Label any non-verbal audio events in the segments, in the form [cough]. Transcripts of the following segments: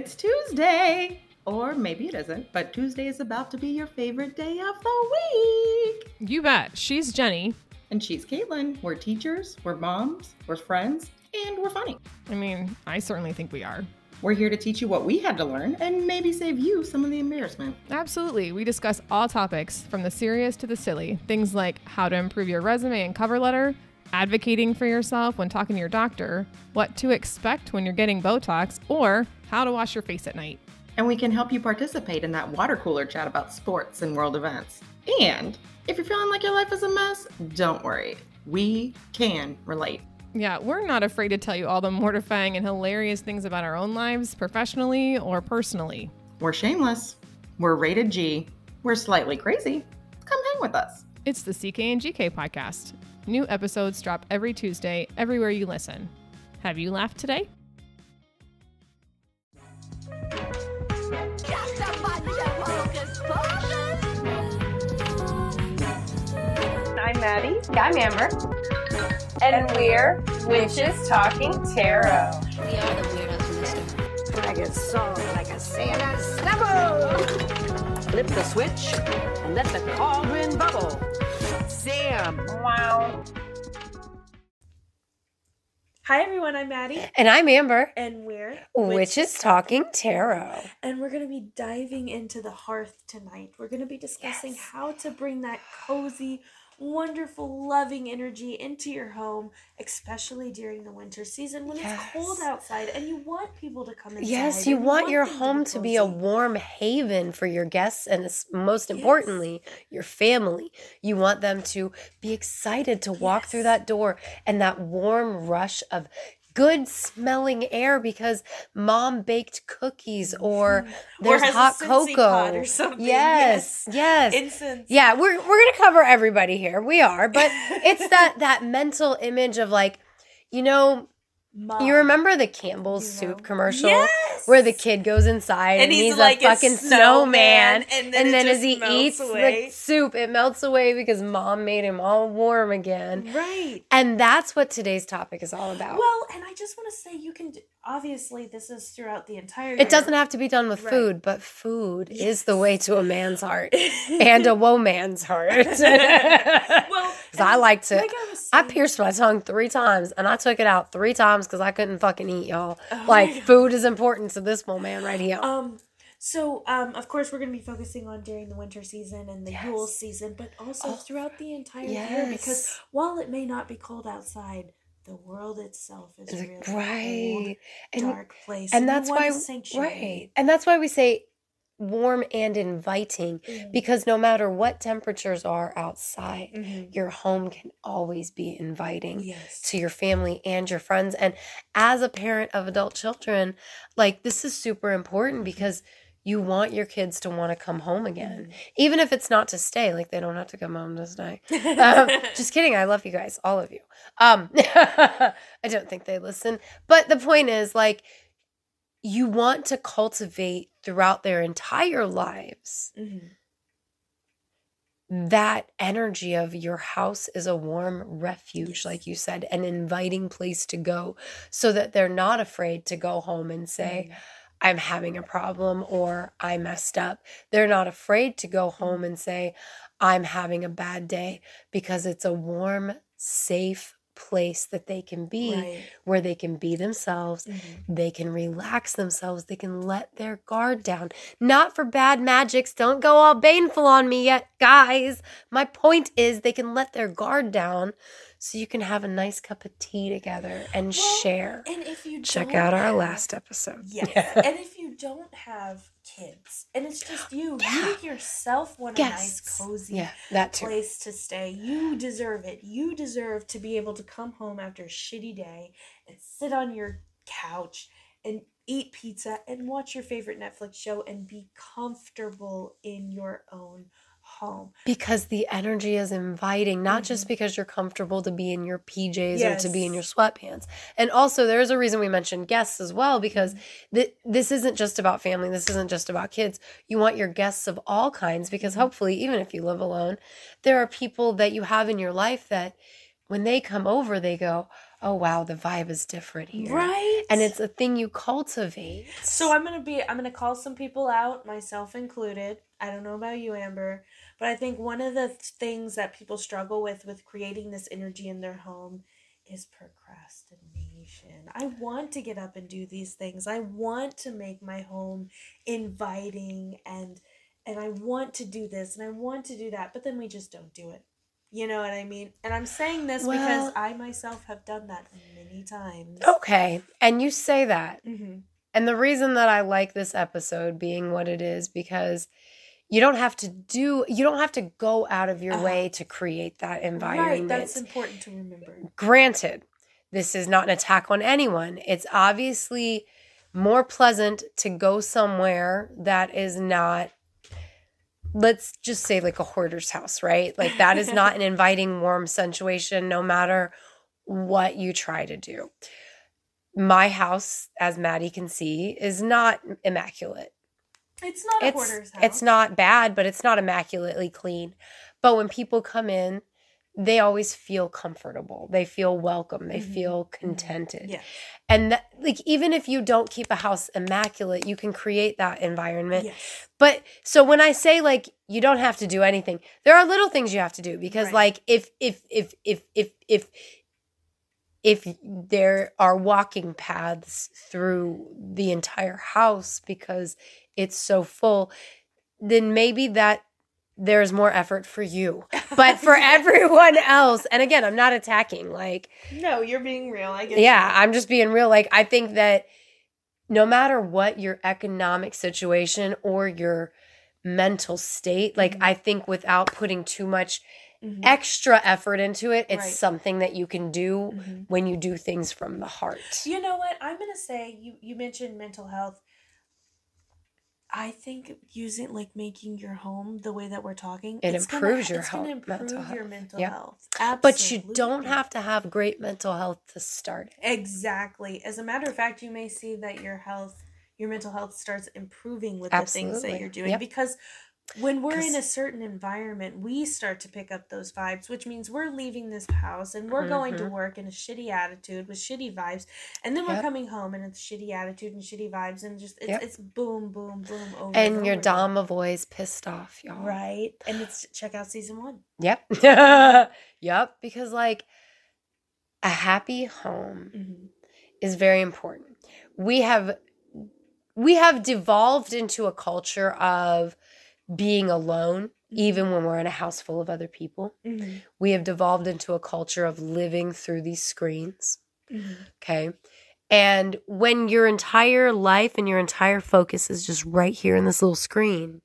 It's Tuesday. Or maybe it isn't, but Tuesday is about to be your favorite day of the week. You bet. She's Jenny. And she's Caitlin. We're teachers, we're moms, we're friends, and we're funny. I mean, I certainly think we are. We're here to teach you what we had to learn and maybe save you some of the embarrassment. Absolutely. We discuss all topics from the serious to the silly. Things like how to improve your resume and cover letter, advocating for yourself when talking to your doctor, what to expect when you're getting Botox, or how to wash your face at night. And we can help you participate in that water cooler chat about sports and world events. And if you're feeling like your life is a mess, don't worry. We can relate. Yeah, we're not afraid to tell you all the mortifying and hilarious things about our own lives, professionally or personally. We're shameless. We're rated G. We're slightly crazy. Come hang with us. It's the CK and GK podcast. New episodes drop every Tuesday, everywhere you listen. Have you laughed today? Just a bunch of hocus pocus. I'm Maddie. I'm Amber. And we're Witches Talking Tarot. We are the weirdos in this story. like a song, like a Santa snubble. Flip the switch and let the cauldron bubble. Sam. Wow. Hi everyone, I'm Maddie, And I'm Amber, and we're Witches Talking Tarot. and we're going to be diving into the hearth tonight. We're going to be discussing Yes. how to bring that cozy, wonderful, loving energy into your home, especially during the winter season when it's cold outside and you want people to come inside. Yes, you and want your home to be a warm haven for your guests and most importantly, your family. You want them to be excited to walk through that door and that warm rush of good smelling air because mom baked cookies mm-hmm. or there's a hot cocoa. or something, Yes, yes. Incense. Yeah, we're we're gonna cover everybody here. We are, but [laughs] it's that that mental image of like, you know, Mom. you remember the Campbell's you know? soup commercial Yes! where the kid goes inside and, And he's he's, like a fucking snowman, snowman, and then and then as he eats away. the soup, it melts away because mom made him all warm again. Right. And that's what today's topic is all about. Well, and I just want to say you can obviously this is throughout the entire it doesn't have to be done with Right. food, but food is the way to a man's heart [laughs] and a woman's heart. [laughs] well, [laughs] I like to. like I I pierced my tongue three times, and I took it out three times because I couldn't fucking eat, y'all. Oh like food is important to this one man right here. Um, so um, of course we're going to be focusing on during the winter season and the Yule season, but also Oh, throughout the entire year because while it may not be cold outside, the world itself is really like, cold, right, and dark place, and you that's why right, and that's why we say warm and inviting Mhm. because no matter what temperatures are outside, Mhm. your home can always be inviting. Yes. to your family and your friends. And as a parent of adult children, like this is super important because you want your kids to want to come home again, even if it's not to stay. Like they don't have to come home to stay. Um, [laughs] just kidding. I love you guys, all of you. Um, [laughs] I don't think they listen, but the point is, like, you want to cultivate throughout their entire lives Mhm. that energy of your house is a warm refuge, like you said, an inviting place to go so that they're not afraid to go home and say, I'm having a problem or I messed up. They're not afraid to go home and say, I'm having a bad day because it's a warm, safe place that they can be Right. where they can be themselves Mhm. they can relax themselves they can let their guard down not for bad magics don't go all baneful on me yet guys my point is they can let their guard down so you can have a nice cup of tea together and Well, share And if you check out our last episode Yes. [laughs] and if you don't have kids and it's just you, Yeah. you yourself want a nice, cozy yeah that too place to stay. You deserve it. You deserve to be able to come home after a shitty day and sit on your couch and eat pizza and watch your favorite Netflix show and be comfortable in your own home. because the energy is inviting not Mm-hmm. just because you're comfortable to be in your PJs or to be in your sweatpants and also there's a reason we mentioned guests as well because Mm-hmm. th- this isn't just about family this isn't just about kids you want your guests of all kinds because Mm-hmm. hopefully even if you live alone there are people that you have in your life that when they come over they go oh wow, the vibe is different here. Right? And it's a thing you cultivate. So I'm gonna be I'm gonna call some people out, myself included. I don't know about you, Amber, but I think one of the things that people struggle with with creating this energy in their home is procrastination. I want to get up and do these things. I want to make my home inviting and and I want to do this and I want to do that, but then we just don't do it. You know what I mean? And I'm saying this Well- because I myself have done that many times. Okay. And you say that. hmm And the reason that I like this episode being what it is because you don't have to do you don't have to go out of your Uh-huh. way to create that environment. Right, environment. that's important to remember. Granted, this is not an attack on anyone. It's obviously more pleasant to go somewhere that is not let's just say like a hoarder's house, right? Like that is not an [laughs] inviting warm situation no matter what you try to do. My house, as Maddie can see, is not immaculate. It's not a It's hoarder's house. it's not bad, but it's not immaculately clean. But when people come in, they always feel comfortable. They feel welcome. They Mhm. feel contented. Yeah. And that, like even if you don't keep a house immaculate, you can create that environment. Yes. But so when I say like you don't have to do anything, there are little things you have to do because Right. like if if if if if if if there are walking paths through the entire house because it's so full, then maybe that there's more effort for you. [laughs] But for everyone else, and again, I'm not attacking like No, you're being real. I get yeah, I'm just being real. Like, I think that no matter what your economic situation or your mental state, like, Mhm. I think without putting too much Mhm. extra effort into it, it's Right. something that you can do Mhm. when you do things from the heart. You know what? I'm gonna say you you mentioned mental health. I think using like making your home the way that we're talking, It it's improves gonna, your health- mental improve your health. mental Yep. health. But you don't have to have great mental health to start it. Exactly. As a matter of fact, you may see that your health, your mental health starts improving with the things that you're doing Yep. because when we're in a certain environment, we start to pick up those vibes, which means we're leaving this house and we're going to Mhm. work in a shitty attitude with shitty vibes, and then we're coming home and it's shitty attitude and shitty vibes, and just it's, Yep. it's boom, boom, boom over And your over again. Dom voice pissed off, y'all. right? And it's check out season one. Yep. [laughs] yep. Because, like, a happy home Mm-hmm. is very important. We have we have devolved into a culture of being alone even when we're in a house full of other people. Mm-hmm. We have devolved into a culture of living through these screens, Mm-hmm. okay? And when your entire life and your entire focus is just right here in this little screen,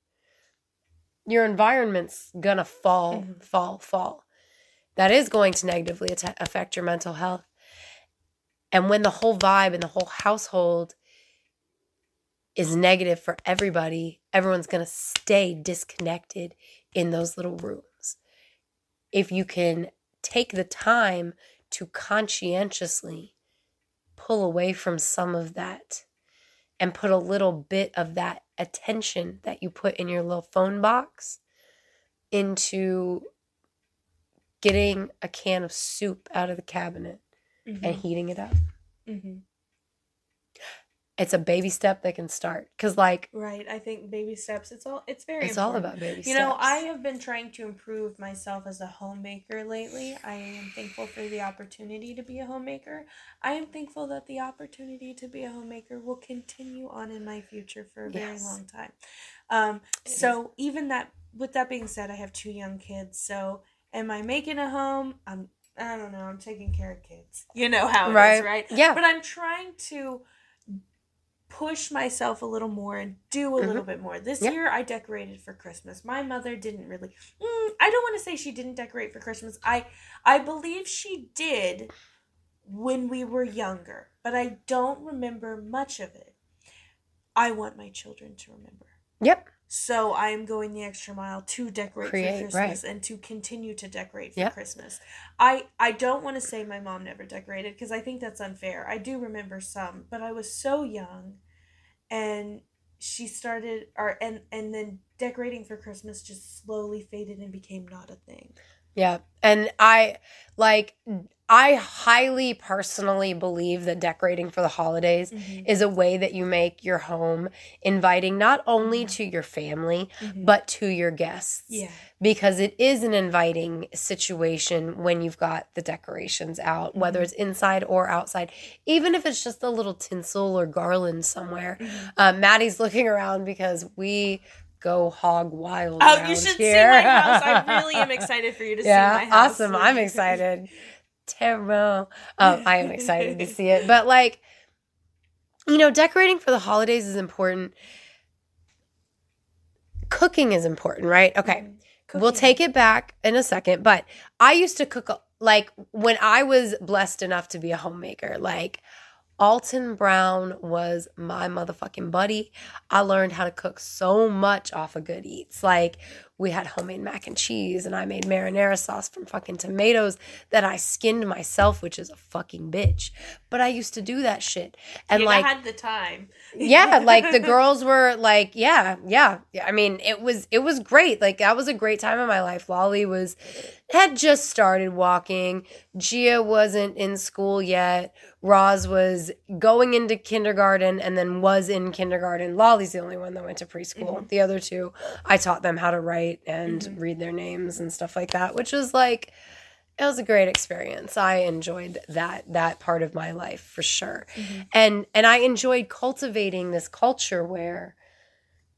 your environment's going to fall, Mhm. fall, fall. That is going to negatively atta- affect your mental health. And when the whole vibe and the whole household is negative for everybody, everyone's going to stay disconnected in those little rooms. If you can take the time to conscientiously pull away from some of that and put a little bit of that attention that you put in your little phone box into getting a can of soup out of the cabinet and heating it up. Mm-hmm. It's a baby step that can start because, like, Right. I think baby steps. It's all. It's very. it's all about baby steps. You steps. know, I have been trying to improve myself as a homemaker lately. I am thankful for the opportunity to be a homemaker. I am thankful that the opportunity to be a homemaker will continue on in my future for a very Yes. long time. Um, so even that, with that being said, I have two young kids. So am I making a home? I'm. I don't know. I'm taking care of kids. You know how it is, Right. right? Yeah. But I'm trying to push myself a little more and do a little bit more. This Mm-hmm. Year I decorated for Christmas. My mother didn't really mm, I don't want to say she didn't decorate for Christmas. I I believe she did when we were younger, but I don't remember much of it. I want my children to remember. Yep. So I am going the extra mile to decorate Create, for right. Christmas and to continue to decorate for Yep. Christmas. I I don't want to say my mom never decorated because I think that's unfair. I do remember some, but I was so young, and she started or and and then decorating for Christmas just slowly faded and became not a thing. Yeah. And I like I highly personally believe that decorating for the holidays Mm-hmm. is a way that you make your home inviting not only to your family but to your guests. Mm-hmm. Yeah. Because it is an inviting situation when you've got the decorations out, whether Mm-hmm. it's inside or outside, even if it's just a little tinsel or garland somewhere. Mm-hmm. Uh, Maddie's looking around because we go hog wild. Oh, you should here. see my house. I [laughs] really am excited for you to see my Yeah, house. awesome. I'm excited. Tarot. Um, I am excited to [laughs] see it. But like, you know, decorating for the holidays is important. Cooking is important, right? Okay. We'll take it back in a second, but I used to cook like when I was blessed enough to be a homemaker, like Alton Brown was my motherfucking buddy. I learned how to cook so much off of Good Eats. Like we had homemade mac and cheese, and I made marinara sauce from fucking tomatoes that I skinned myself, which is a fucking bitch. But I used to do that shit, and You like had the time. yeah [laughs] like the girls were like yeah yeah. Yeah i mean it was it was great. Like that was a great time in my life. Lolly was had just started walking. Gia wasn't in school yet. Roz was going into kindergarten and then was in kindergarten. Lolly's the only one that went to preschool. Mm-hmm. The other two i taught them how to write and mm-hmm. read their names and stuff like that which was like it was a great experience. I enjoyed that that part of my life for sure. Mm-hmm. And and I enjoyed cultivating this culture where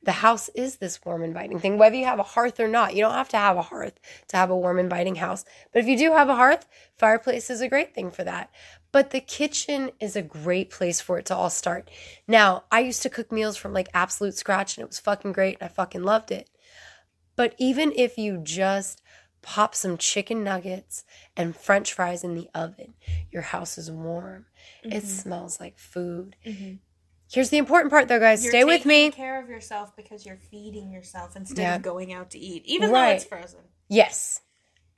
the house is this warm inviting thing whether you have a hearth or not. You don't have to have a hearth to have a warm inviting house. But if you do have a hearth, fireplace is a great thing for that. But the kitchen is a great place for it to all start. Now, I used to cook meals from like absolute scratch and it was fucking great and I fucking loved it. But even if you just pop some chicken nuggets and french fries in the oven, your house is warm. It mm-hmm. smells like food. Mm-hmm. Here's the important part though, guys. You're Stay with me. care of yourself because you're feeding yourself instead Yeah. of going out to eat, even Right. though it's frozen. Yes.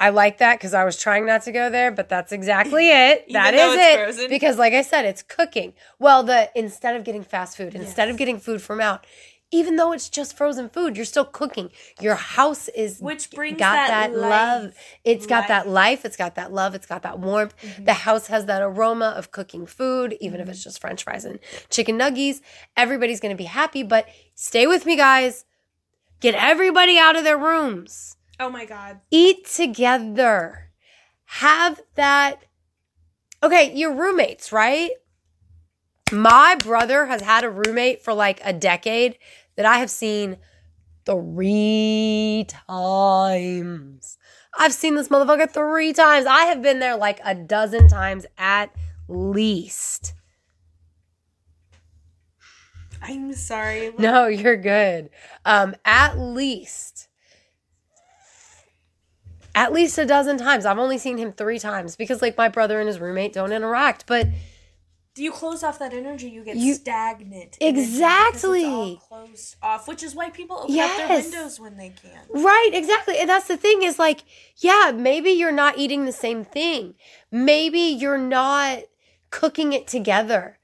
I like that because I was trying not to go there, but that's exactly [laughs] it. That is it. frozen? Because, like I said, it's cooking. Well, the instead of getting fast food, instead of getting food from out, even though it's just frozen food, you're still cooking. Your house is Which brings got that that, love. life. It's got that Life. Mm-hmm. It's got that love. It's got that warmth. The house has that aroma of cooking food, even if Mm-hmm. it's just French fries and chicken nuggies. Everybody's gonna be happy. But stay with me, guys. Get everybody out of their rooms Oh my god. eat together. Have that. Okay, your roommates, right? My brother has had a roommate for like a decade that I have seen three times. I've seen this motherfucker three times. I have been there like a dozen times at least. I'm sorry. [laughs] No, you're good. Um, at least. At least a dozen times. I've only seen him three times because, like, my brother and his roommate don't interact. But you close off that energy? You get You- stagnant. Exactly. Closed off, which is why people open up their windows when they can. Right, exactly. And that's the thing is like, yeah, maybe you're not eating the same thing. Maybe you're not cooking it together.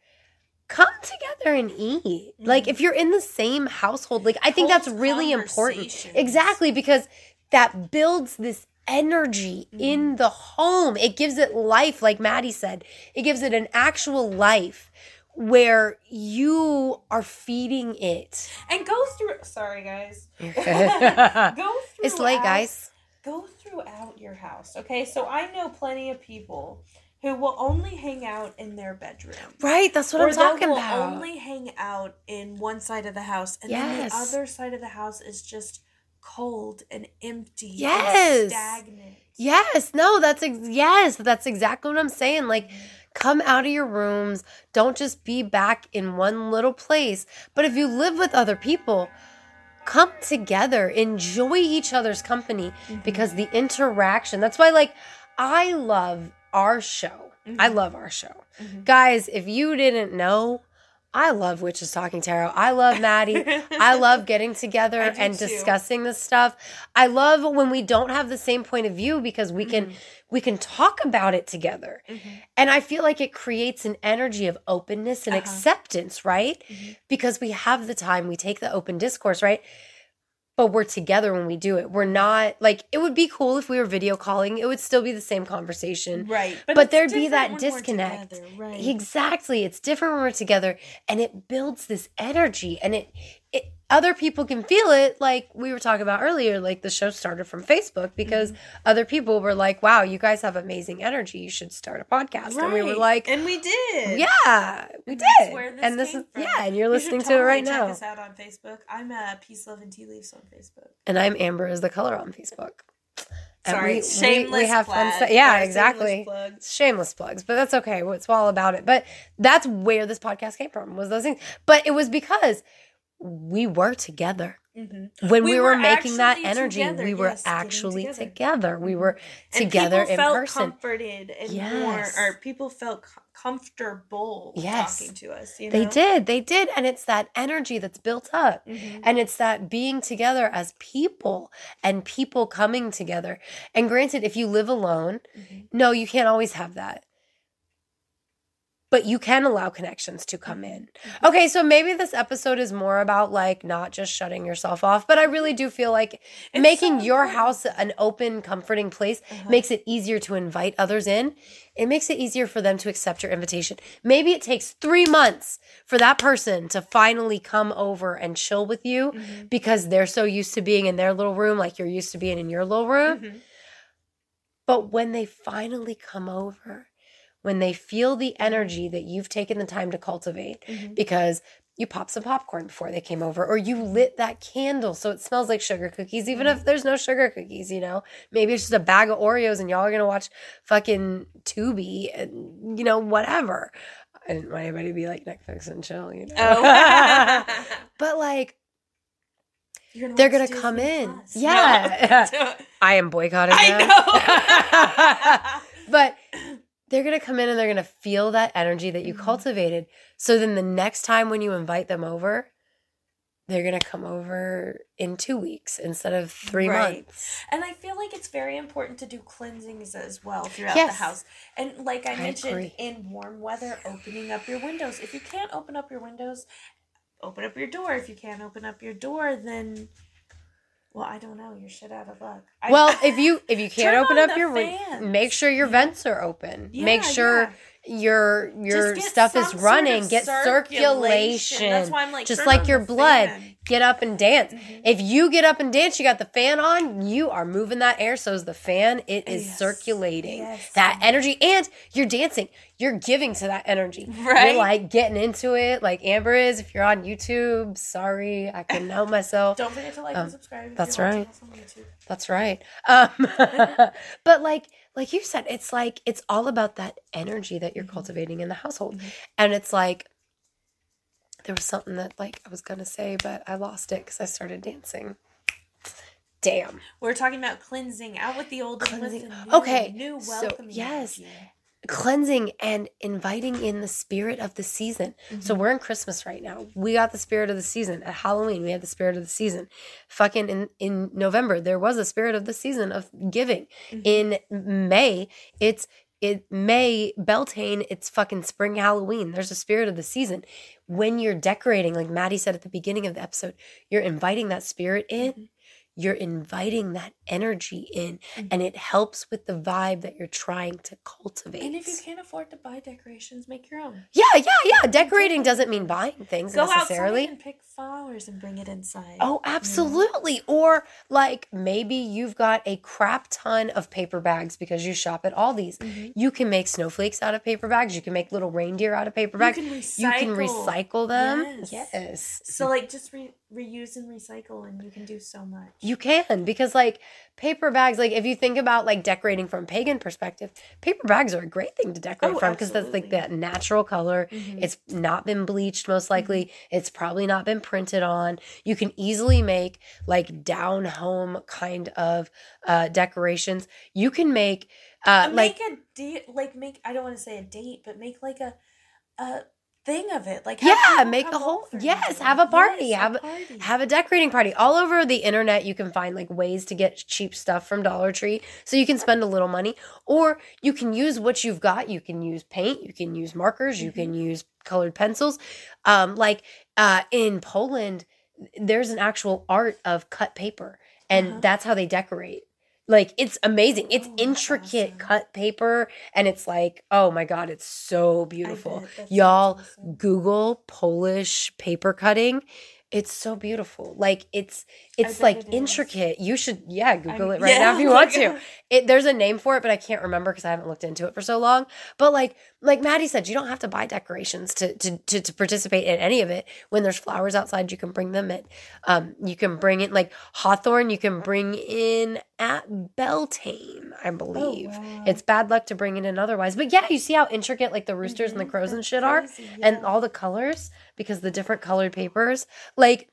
Come together and eat. Like if mm-hmm. you're in the same household, like I think that's really important. Exactly, because that builds this energy mm-hmm. in the home. It gives it life, like Maddie said. It gives it an actual life where you are feeding it. And go through. Sorry, guys. [laughs] it's Go through. It's late, guys. Go throughout your house. Okay, so I know plenty of people who will only hang out in their bedroom. Right, that's what or I'm talking will about. only hang out in one side of the house, and Yes. then the other side of the house is just cold and empty. Yes. and stagnant. yes, no, that's ex- yes, that's exactly what I'm saying. Like mm-hmm. come out of your rooms, don't just be back in one little place. But if you live with other people, come together, enjoy each other's company mm-hmm. because the interaction. That's why like I love our show. I mm-hmm. love our show. Guys, if you didn't know, I love Witches Talking Tarot. I love Maddie. I [laughs] love getting together and too. discussing this stuff. I love when we don't have the same point of view because we can mm-hmm. we can talk about it together. Mm-hmm. And I feel like it creates an energy of openness and uh-huh. acceptance, right? Mm-hmm. Because we have the time, we take the open discourse, right? But we're together when we do it. We're not like it would be cool if we were video calling. It would still be the same conversation. Right. But, it's there'd be that disconnect. together, Right. Exactly. It's different when we're together and it builds this energy and it it other people can feel it like we were talking about earlier like the show started from Facebook because Mm-hmm. other people were like, "Wow, you guys have amazing energy. You should start a podcast." And we were like, and we did. "Yeah, we And did." and this is from. yeah, and you're You listening to it right totally now. Check us out on Facebook. I'm uh, Peace, Love, and Tea Leaves on Facebook. And I'm Amber is the color on Facebook. And Sorry, we- we- shameless we have fun stuff. Yeah, shameless exactly. plugs. shameless plugs, but that's okay. It's all about it. But that's where this podcast came from was those things. But it was because we were together Mhm. when we, We were, were making that energy. together, we were yes, actually together. together. We were And together people in felt person. comforted and more, Yes. or people felt comfortable Yes. talking to us. You know? They did. They did. And it's that energy that's built up. Mhm. And it's that being together as people and people coming together. And granted, if you live alone, Mhm. no, you can't always have that. But you can allow connections to come in. Mm-hmm. Okay, so maybe this episode is more about like not just shutting yourself off, but I really do feel like It's making so your house an open, comforting place Uh-huh. makes it easier to invite others in. It makes it easier for them to accept your invitation. Maybe it takes three months for that person to finally come over and chill with you Mhm. because they're so used to being in their little room like you're used to being in your little room. Mhm. But when they finally come over, when they feel the energy that you've taken the time to cultivate, Mhm. because you popped some popcorn before they came over, or you lit that candle so it smells like sugar cookies, even if there's no sugar cookies, you know? Maybe it's just a bag of Oreos and y'all are gonna watch fucking Tubi and, you know, whatever. I didn't want anybody to be like Netflix and chill, you know? Oh. [laughs] but like, You're they're gonna come in. Plus. Yeah. No. [laughs] [laughs] I am boycotting I that. know. but they're going to come in and they're going to feel that energy that you Mhm. cultivated. So then the next time when you invite them over, they're going to come over in two weeks instead of three Right. months. And I feel like it's very important to do cleansings as well throughout Yes. the house. And like I, I mentioned, agree. in warm weather, opening up your windows. If you can't open up your windows, open up your door. If you can't open up your door, then well, I don't know. You're shit out of luck. I- Well, [laughs] if you if you can't open up your fans. make sure your vents are open. make sure yeah. Your your stuff is sort running. of get circulation. That's why I'm like, just like your blood. fan. Get up and dance. Mhm. If you get up and dance, you got the fan on, you are moving that air. So is the fan. It is Yes. circulating Yes. that energy and you're dancing. You're giving to that energy. Right. You're like getting into it like Amber is. If you're on YouTube, sorry, I couldn't [laughs] help myself. Don't forget to like Um, and subscribe. That's right. That's right. Um, [laughs] but like like you said, it's like it's all about that energy that you're Mhm. cultivating in the household. Mhm. And it's like there was something that like I was gonna say, but I lost it because I started dancing. Damn. We're talking about cleansing out with the old and with the Cleansing. new. Okay, New so, yes. energy. Cleansing and inviting in the spirit of the season. So we're in Christmas right now. We got the spirit of the season. At Halloween, we had the spirit of the season. Fucking in, in November, there was a spirit of the season of giving. Mhm. In May, it's it May Beltane, it's fucking spring Halloween. There's a spirit of the season. When you're decorating, like Maddie said at the beginning of the episode, you're inviting that spirit in. Mhm. You're inviting that energy in, Mhm. and it helps with the vibe that you're trying to cultivate. And if you can't afford to buy decorations, make your own. yeah, yeah, yeah. Decorating doesn't mean buying things Go necessarily. outside and pick flowers and bring it inside. Oh, absolutely. Or like maybe you've got a crap ton of paper bags because you shop at Aldi's. Mhm. You can make snowflakes out of paper bags. You can make little reindeer out of paper You bags. can You can recycle. recycle them. Yes. Yes. So like just re- reuse and recycle, and you can do so much. You can because like paper bags, like if you think about like decorating from pagan perspective, paper bags are a great thing to decorate Oh, from because that's like that natural color. Mhm. It's not been bleached most likely. It's probably not been printed on. You can easily make like down home kind of uh decorations. You can make uh And like make a date, like make I don't want to say a date, but make like a a thing of it. Like Yeah, make a whole- yes, have a party, Yes, have a- party. have a decorating party all over the internet you can find like ways to get cheap stuff from dollar tree so you can spend a little money or you can use what you've got you can use paint you can use markers you can use colored pencils um like uh in poland there's an actual art of cut paper and Uh-huh. that's how they decorate. Like it's amazing. It's Oh, intricate awesome. cut paper and it's like, oh my god, it's so beautiful. bet. That sounds Y'all awesome. Google Polish paper cutting. It's so beautiful. Like it's it's like intricate. You should yeah, Google I'm- it right now if you oh [laughs] want to. It there's a name for it, but I can't remember because I haven't looked into it for so long. But like like Maddie said, you don't have to buy decorations to to to, to participate in any of it. When there's flowers outside, you can bring them in. Um, you can bring in like hawthorn. You can bring in at Beltane, I believe. Oh, wow. It's bad luck to bring it in otherwise. But yeah, you see how intricate like the roosters and the crows and that's shit are, crazy, and all the colors because the different colored papers. Like,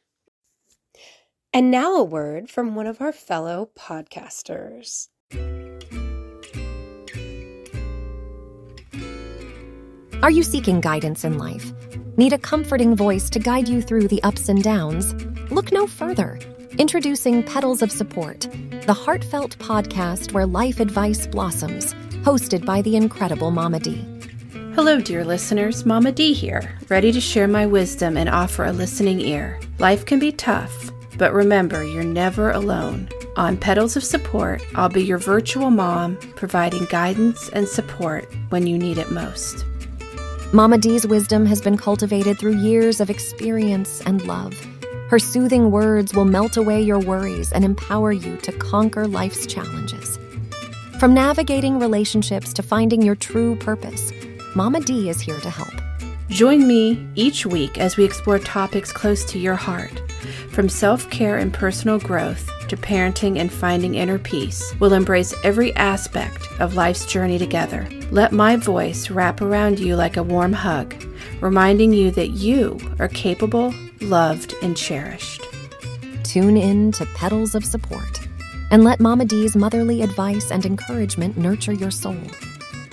and now a word from one of our fellow podcasters. Are you seeking guidance in life? Need a comforting voice to guide you through the ups and downs? Look no further. Introducing Petals of Support, the heartfelt podcast where life advice blossoms, hosted by the incredible Mama D. Hello, dear listeners. Mama D here, ready to share my wisdom and offer a listening ear. Life can be tough, but remember, you're never alone. On Petals of Support, I'll be your virtual mom, providing guidance and support when you need it most. Mama D's wisdom has been cultivated through years of experience and love. Her soothing words will melt away your worries and empower you to conquer life's challenges. From navigating relationships to finding your true purpose, Mama D is here to help. Join me each week as we explore topics close to your heart. From self care and personal growth to parenting and finding inner peace, we'll embrace every aspect of life's journey together. Let my voice wrap around you like a warm hug, reminding you that you are capable, loved, and cherished. Tune in to Petals of Support and let Mama D's motherly advice and encouragement nurture your soul.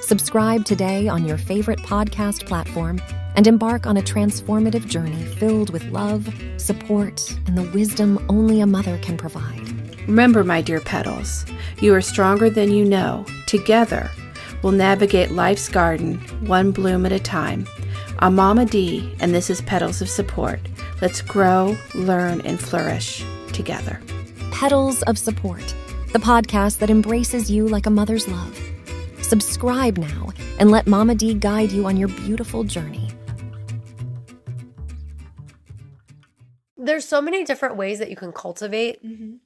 Subscribe today on your favorite podcast platform and embark on a transformative journey filled with love, support, and the wisdom only a mother can provide. Remember, my dear petals, you are stronger than you know. Together, we'll navigate life's garden, one bloom at a time. I'm Mama D, and this is Petals of Support. Let's grow, learn, and flourish together. Petals of Support, the podcast that embraces you like a mother's love. Subscribe now and let Mama D guide you on your beautiful journey. There's so many different ways that you can cultivate. Mhm.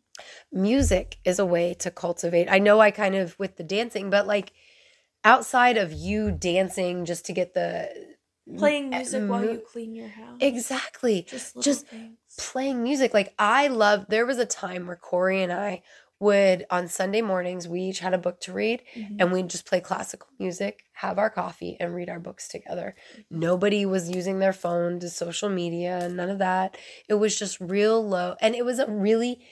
Music is a way to cultivate. I know I kind of with the dancing, but like outside of you dancing just to get the Playing music while you clean your house. Exactly. Just just things. playing music. Like I love there was a time where Corey and I would on Sunday mornings we each had a book to read Mhm. and we'd just play classical music, have our coffee and read our books together. Nobody was using their phone to social media, none of that. It was just real low and it was a really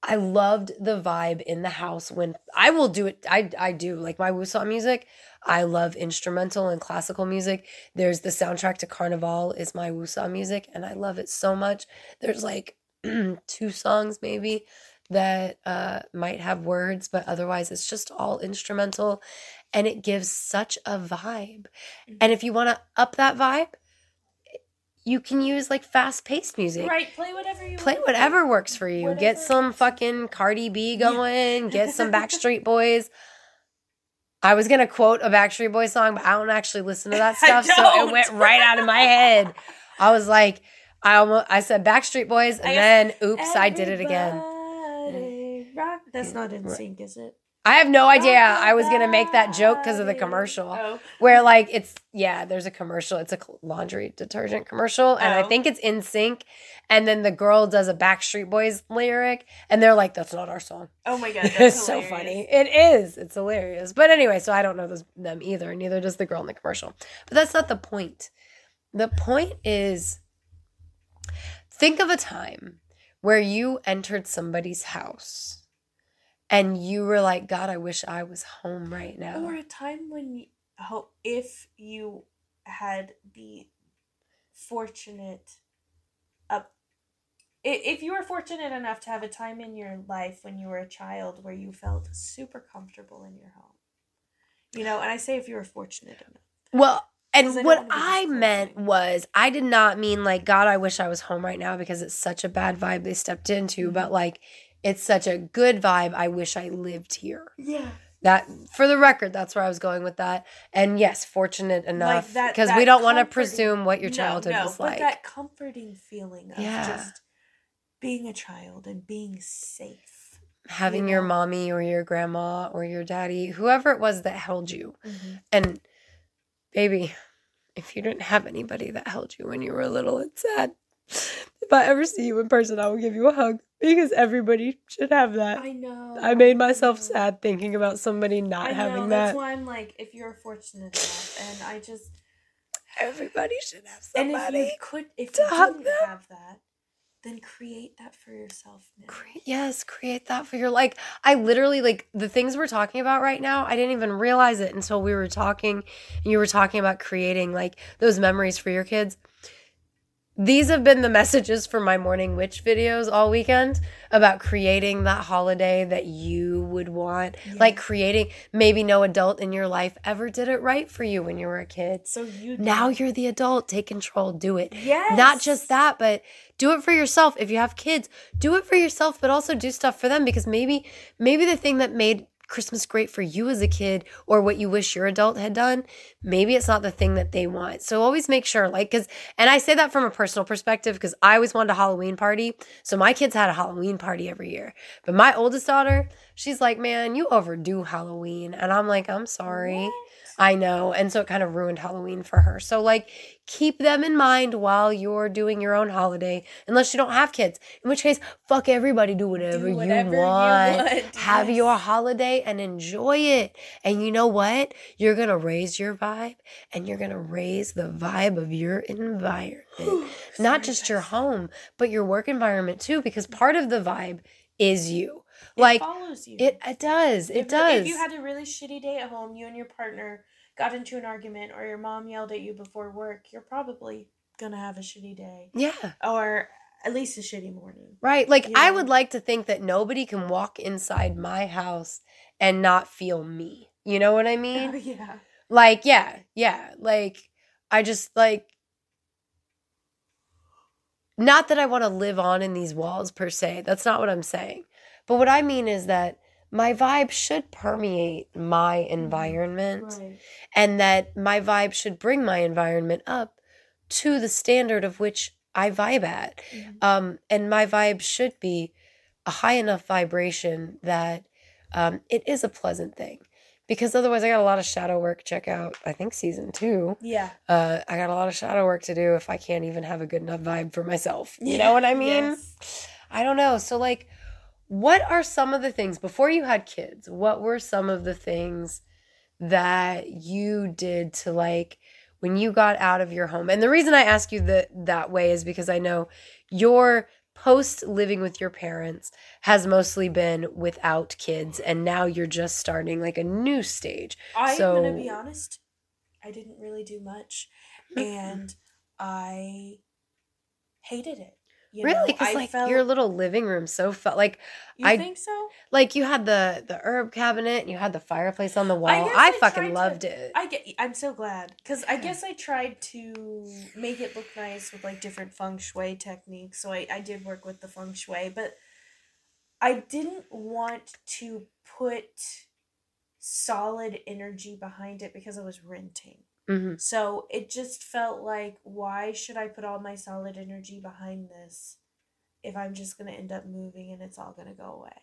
I loved the vibe in the house when I will do it. I I do like my Wusa music. I love instrumental and classical music. There's the soundtrack to Carnival is my Wusa music, and I love it so much. There's like [clears throat] two songs maybe that uh, might have words, but otherwise it's just all instrumental, and it gives such a vibe. And if you want to up that vibe, you can use like fast paced music Right, play whatever you play whatever works for you. Get some fucking Cardi B going. Get some [laughs] Backstreet Boys. I was gonna quote a Backstreet Boys song, but I don't actually listen to that [laughs] stuff, so it went right out of my head. I was like, I almost I said Backstreet Boys, [laughs] and then oops, I did it again. Rock. That's not NSYNC, is it? I have no idea. I was gonna make that joke because of the commercial. Oh. where like it's yeah there's a commercial it's a laundry detergent oh. commercial and i Oh. think it's NSYNC and then the girl does a backstreet boys lyric and they're like that's not our song Oh my god, [laughs] that's it's so funny it is it's hilarious but anyway so i don't know those, them either neither does the girl in the commercial but that's not the point the point is think of a time where you entered somebody's house and you were like god i wish i was home right now Or a time when you, if you had the fortunate up if you were fortunate enough to have a time in your life when you were a child where you felt super comfortable in your home. You know, and I say if you were fortunate enough. Well, And what I meant was, I did not mean like, God, I wish I was home right now because it's such a bad vibe they stepped into, Mm-hmm. but like, it's such a good vibe. I wish I lived here. Yeah. That, for the record, that's where I was going with that. And yes, fortunate enough because we don't want to presume what your childhood no, was but like. that comforting feeling of Yeah. just being a child and being safe. Having you your mommy or your grandma or your daddy, whoever it was that held you. Mm-hmm. And baby, if you didn't have anybody that held you when you were little, it's sad. If I ever see you in person, I will give you a hug because everybody should have that. I know. I made myself know. sad thinking about somebody not I having that. That's why I'm like, if you're fortunate enough, and I just Everybody should have somebody. and if you could, if to you hug didn't them. have that, then create that for yourself now. Yes, create that for your like I literally like the things we're talking about right now, I didn't even realize it until we were talking and you were talking about creating like those memories for your kids. These have been the messages for my morning witch videos all weekend about creating that holiday that you would want. Like creating maybe no adult in your life ever did it right for you when you were a kid. So you Now you're the adult, take control, do it. yes, Not just that, but do it for yourself. If you have kids, do it for yourself, but also do stuff for them because maybe maybe the thing that made Christmas great for you as a kid or what you wish your adult had done, maybe it's not the thing that they want. So always make sure like cuz and I say that from a personal perspective because I always wanted a Halloween party. So my kids had a Halloween party every year. But my oldest daughter, she's like, "Man, you overdo Halloween." And I'm like, "I'm sorry." I know. And so it kind of ruined Halloween for her. So, like, keep them in mind while you're doing your own holiday, unless you don't have kids. In which case, fuck everybody, do whatever, whatever you you want. want, Have yes. your holiday and enjoy it. And you know what? You're going to raise your vibe and you're going to raise the vibe of your environment. Not just your home, but your work environment too, because part of the vibe is you. It like, follows you. it, it does. It if, does. If you had a really shitty day at home, you and your partner got into an argument, or your mom yelled at you before work, you're probably gonna have a shitty day, yeah. or at least a shitty morning. Right. Like I would like to think that nobody can walk inside my house and not feel me. You know what I [laughs] Oh mean? yeah. Like, yeah, yeah. Like I just like not that I want to live on in these walls per se. That's not what I'm saying. But what I mean is that my vibe should permeate my environment Right. and that my vibe should bring my environment up to the standard of which I vibe at. Mhm. Um, and my vibe should be a high enough vibration that um, it is a pleasant thing. Because otherwise, I got a lot of shadow work. Check out, I think, season two. Yeah. Uh, I got a lot of shadow work to do if I can't even have a good enough vibe for myself. You Yeah, know what I mean? yes. I don't know. So, like, what are some of the things before you had kids? What were some of the things that you did to like when you got out of your home? And the reason I ask you that that way is because I know your post living with your parents has mostly been without kids, and now you're just starting like a new stage. I'm So- gonna be honest. I didn't really do much, [laughs] and I hated it. You really, because like felt, your little living room so felt like You I- think so? like you had the the herb cabinet and you had the fireplace on the wall. I, I fucking tried to- loved it. I get. I'm so glad because I guess I tried to make it look nice with like different feng shui techniques. So I I did work with the feng shui, but I didn't want to put solid energy behind it because I was renting. Hmm So it just felt like, why should I put all my solid energy behind this if I'm just gonna end up moving and it's all gonna go away?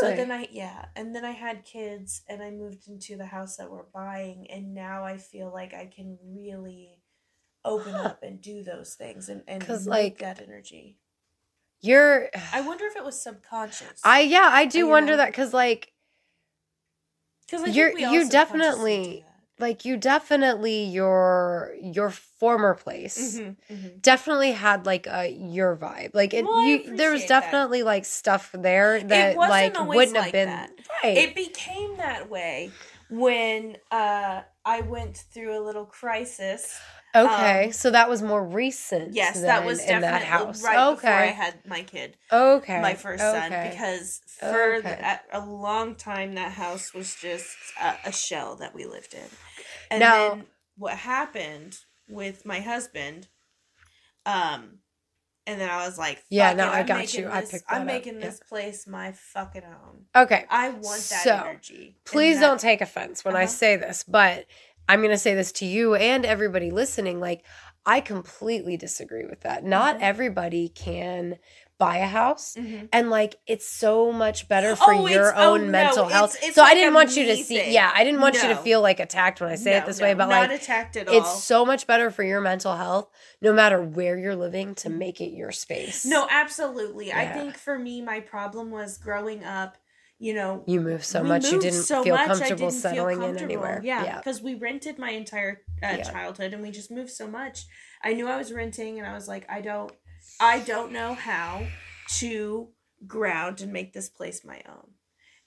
Really? So then I yeah, and then I had kids and I moved into the house that we're buying and now I feel like I can really open Huh. up and do those things and and make like, that energy. You're [sighs] I wonder if it was subconscious. I yeah, I do you wonder know? that because like because you're- you definitely- like you definitely your your former place Mm-hmm, definitely had like a your vibe like it Well, you there was appreciate that. definitely like stuff there that like wouldn't have been that. right It became that way when uh I went through a little crisis. okay um, so that was more recent Yes, that was in definitely that house right okay before I had my kid, okay my first son, because for Okay. the, a, a long time that house was just a, a shell that we lived in. And Now- then what happened with my husband. Um, and then I was like, Yeah, no, it, I got you. I picked. I'm up, making yeah. this place my fucking own. Okay. I want that So, energy. Please that- don't take offense when I Uh-huh. say this, but I'm going to say this to you and everybody listening. Like, I completely disagree with that. Not Mhm. everybody can buy a house. Mhm. And like it's so much better for Oh, your it's- oh, own no, mental it's- health. it's so I didn't want you to see thing. yeah, I didn't want you to feel like attacked when I say it this no, way, but not like attacked at all. it's so much better for your mental health no matter where you're living to make it your space. No, absolutely. I think for me, my problem was growing up. You know, You moved so much you didn't so feel much, comfortable didn't feel settling in comfortable. anywhere. Yeah, Yeah. because we rented my entire uh, Yeah. childhood, and we just moved so much. I knew I was renting, and I was like, I don't, I don't know how to ground and make this place my own.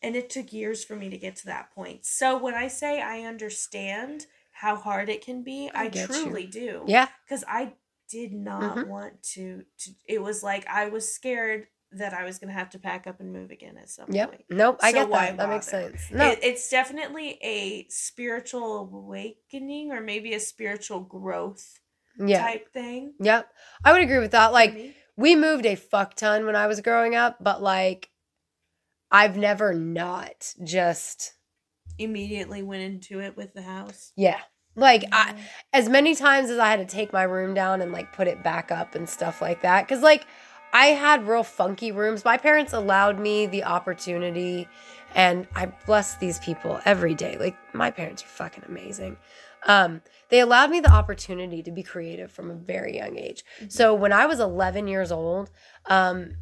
And it took years for me to get to that point. So when I say I understand how hard it can be, I I, get you. truly do Yeah. because I did not Mhm. want to, to. It was like I was scared that I was going to have to pack up and move again at some Yep. point. Nope. I So get why that. That makes sense. No. It, it's definitely a spiritual awakening or maybe a spiritual growth yeah. type thing. Yep. I would agree with that. Like me. we moved a fuck ton when I was growing up, but like I've never not just immediately went into it with the house. yeah. Like I as many times as I had to take my room down and like put it back up and stuff like that cuz like I had real funky rooms. My parents allowed me the opportunity and I bless these people every day. Like my parents are fucking amazing. Um they allowed me the opportunity to be creative from a very young age. So when I was 11 years old, um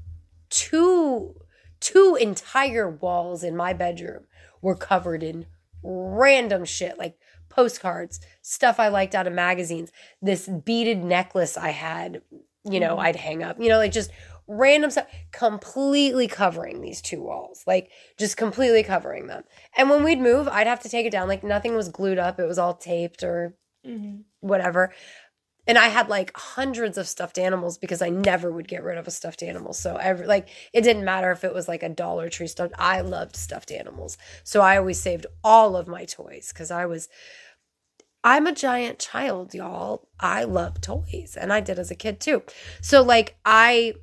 two two entire walls in my bedroom were covered in random shit like postcards, stuff I liked out of magazines, this beaded necklace I had, you know, Mhm. I'd hang up, you know, like just random stuff, completely covering these two walls, like just completely covering them. And when we'd move, I'd have to take it down. Like nothing was glued up, it was all taped or Mm-hmm. whatever. And I had like hundreds of stuffed animals because I never would get rid of a stuffed animal. So every like it didn't matter if it was like a Dollar Tree stuffed. I loved stuffed animals. So I always saved all of my toys cuz I was I'm a giant child, y'all. I love toys and I did as a kid too. So like I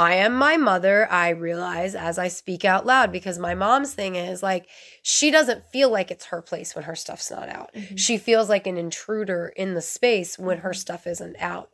I am my mother, I realize as I speak out loud because my mom's thing is like she doesn't feel like it's her place when her stuff's not out. Mhm. She feels like an intruder in the space when her stuff isn't out.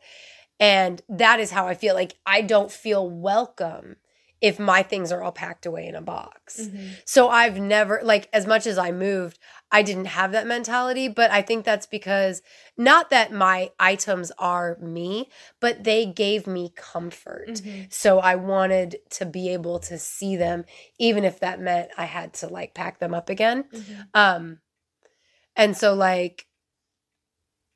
And that is how I feel like I don't feel welcome if my things are all packed away in a box. Mm-hmm. So I've never like as much as I moved, I didn't have that mentality, but I think that's because not that my items are me, but they gave me comfort. Mm-hmm. So I wanted to be able to see them even if that meant I had to like pack them up again. Mm-hmm. Um and so like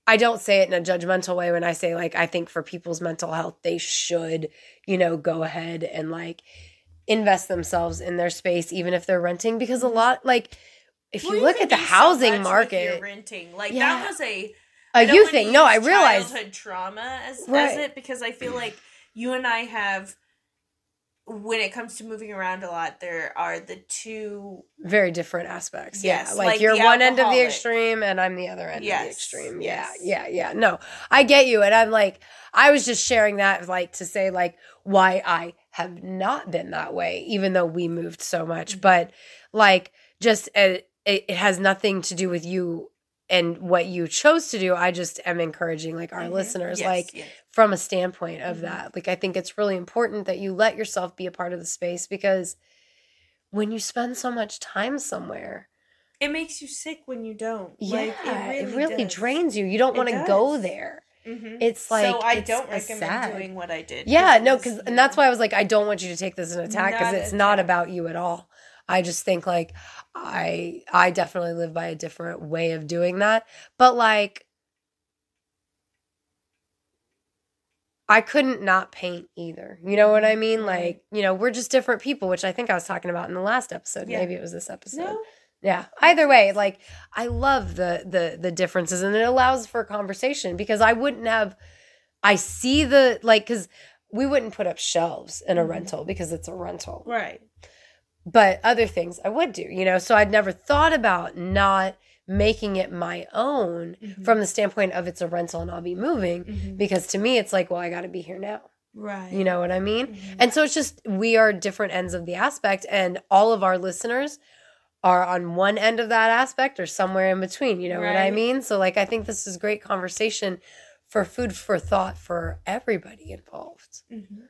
I don't say it in a judgmental way when I say like I think for people's mental health they should, you know, go ahead and like invest themselves in their space even if they're renting because a lot like if Well, you look at the so housing with market renting, like Yeah. that was a don't you thing. No, I realize childhood trauma as, as it because I feel like you and I have when it comes to moving around a lot, there are the two very different aspects. Yes, yeah. Like, like you're one end of the extreme and I'm the other end of the Yes, extreme. Yeah. yes. Yeah. Yeah. No, I get you. And I'm like, I was just sharing that like to say like why I have not been that way, even though we moved so much. Mm-hmm. But like just uh, it, it has nothing to do with you and what you chose to do. I just am encouraging like our Mhm. listeners, Yes, like yes. from a standpoint of Mhm. that. Like I think it's really important that you let yourself be a part of the space because when you spend so much time somewhere, It makes you sick when you don't. yeah, Like, it really, does. drains you. You don't want to go there. Mhm. It's like so I don't recommend sad- doing what I did. Yeah, it no, because and that's why I was like, I don't want you to take this as an attack because it's not about you at all. I just think like I I definitely live by a different way of doing that, but like I couldn't not paint either. You know what I mean? Like, you know, we're just different people, which I think I was talking about in the last episode. Yeah. Maybe it was this episode. No, Yeah. Either way, like I love the the the differences and it allows for conversation because I wouldn't have I see the like cuz we wouldn't put up shelves in a Mhm. rental because it's a rental. right. But other things I would do, you know. So I'd never thought about not making it my own Mhm. from the standpoint of it's a rental and I'll be moving Mhm. because to me it's like, well, I got to be here now. Right. You know what I mean? Mhm. And so it's just we are different ends of the aspect, and all of our listeners are on one end of that aspect or somewhere in between. You know what I mean? So, like, I think this is great conversation for food for thought for everybody involved. Mhm.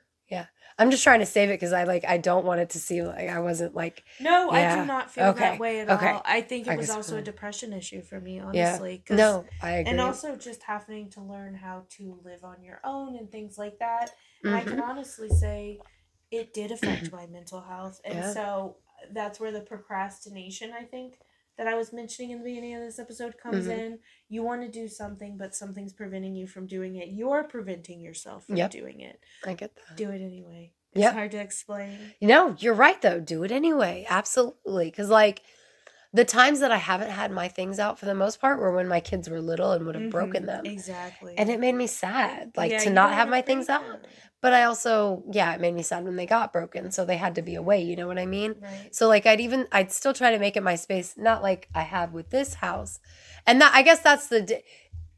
I'm just trying to save it because I like I don't want it to seem like I wasn't like No, I do not feel Okay. that way at Okay. all. I think it I was also a depression issue for me, yeah. honestly. 'cause- No, I agree. And also just having to learn how to live on your own and things like that. I Mm-hmm. can honestly say it did affect [clears throat] my mental health. And Yeah. so that's where the procrastination, I think, that I was mentioning in the beginning of this episode comes Mhm. in. You want to do something, but something's preventing you from doing it. You're preventing yourself from Yep. doing it. I get that. Do it anyway. It's Yep. hard to explain. No, you're right though. Do it anyway. Absolutely. Because like the times that I haven't had my things out for the most part were when my kids were little and would have broken Mhm. them. Exactly. And it made me sad, like Yeah, to not have my things out. them. But I also, yeah, it made me sad when they got broken. So they had to be away. You know what I mean? Right. So like I'd even I'd still try to make it my space, not like I have with this house. And that I guess that's the di-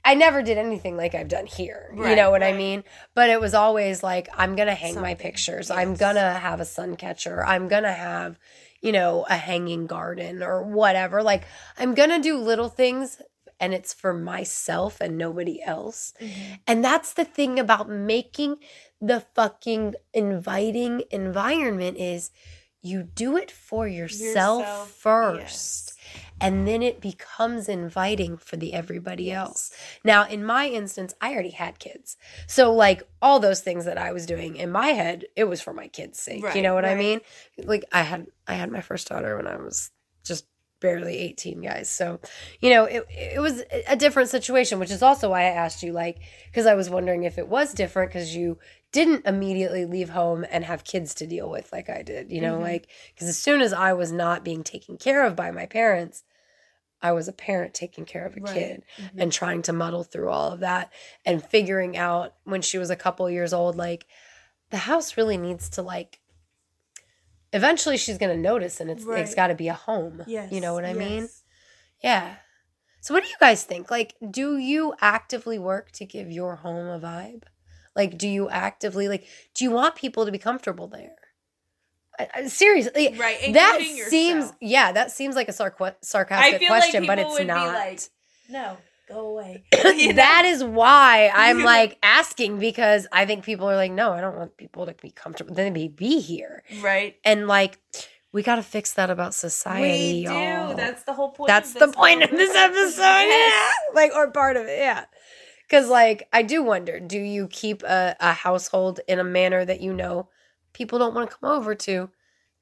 I never did anything like I've done here. you know what I mean? But it was always like I'm going to hang my Something, pictures. I'm going to have a sun catcher. I'm going to have, you know, a hanging garden or whatever. Like I'm going to do little things and it's for myself and nobody else. Mm-hmm. And that's the thing about making the fucking inviting environment is you do it for yourself, Yourself, first. yes. And then it becomes inviting for the everybody else. Now, in my instance, I already had kids. So like all those things that I was doing in my head, it was for my kids' sake. you know what I mean? Like I had I had my first daughter when I was just barely 18 guys so you know it, it was a different situation which is also why i asked you like because i was wondering if it was different because you didn't immediately leave home and have kids to deal with like i did you know Mhm. like because as soon as i was not being taken care of by my parents i was a parent taking care of a Right. kid Mhm. and trying to muddle through all of that and figuring out when she was a couple years old like the house really needs to like eventually she's going to notice and it's it's Right. got to be a home Yes. you know what i mean yeah so what do you guys think like do you actively work to give your home a vibe like do you actively like do you want people to be comfortable there I- I- seriously Right. that seems yourself. yeah that seems like a sarc- sarcastic question like but it's not like, no, go away. [clears throat] [laughs] That is why [laughs] I'm like asking because I think people are like, no, I don't want people to be comfortable. Then they be here, right. and like we got to fix that about society. We do. y'all. That's the whole point. That's of the this point of this episode. Yes. Yeah, [laughs] like or part of it. Yeah, because like I do wonder, do you keep a, a household in a manner that you know people don't want to come over to,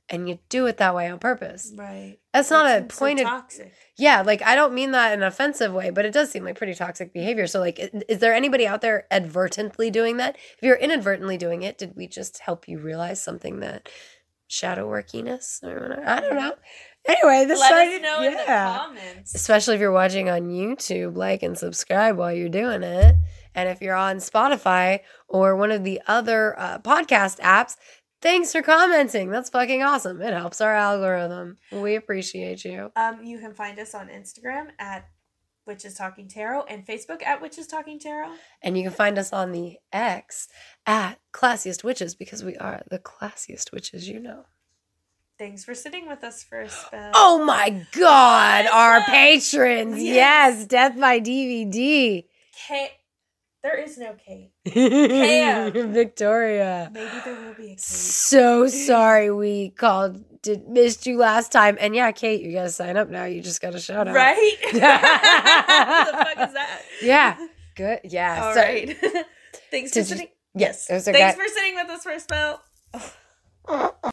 and you do it that way on purpose? Right. That's not a Seems so pointed. toxic. Yeah, like I don't mean that in an offensive way, but it does seem like pretty toxic behavior. So, like, i- is there anybody out there advertently doing that? If you're inadvertently doing it, did we just help you realize something that shadow workiness or whatever? I don't know. Anyway, this Let started, us know in the yeah. comments. Especially if you're watching on YouTube, like and subscribe while you're doing it. And if you're on Spotify or one of the other uh, podcast apps, thanks for commenting. That's fucking awesome. It helps our algorithm. We appreciate you. Um, you can find us on Instagram at Witches Talking Tarot and Facebook at Witches Talking Tarot. And you can find us on the X at Classiest Witches because we are the classiest witches you know. Thanks for sitting with us for a spell. Oh my God, our uh, patrons. Yes. Yes, Death by DVD. Kate. There is no Kate. [laughs] Victoria. Maybe there will be a Kate. So sorry we called, did missed you last time. And yeah, Kate, you gotta sign up now. You just got a shout out. Right? [laughs] [laughs] what the fuck is that? Yeah. Good. Yeah. All so- right. Thanks for Did you- sitting. Yes. It was a Thanks guy- for sitting with us for a spell.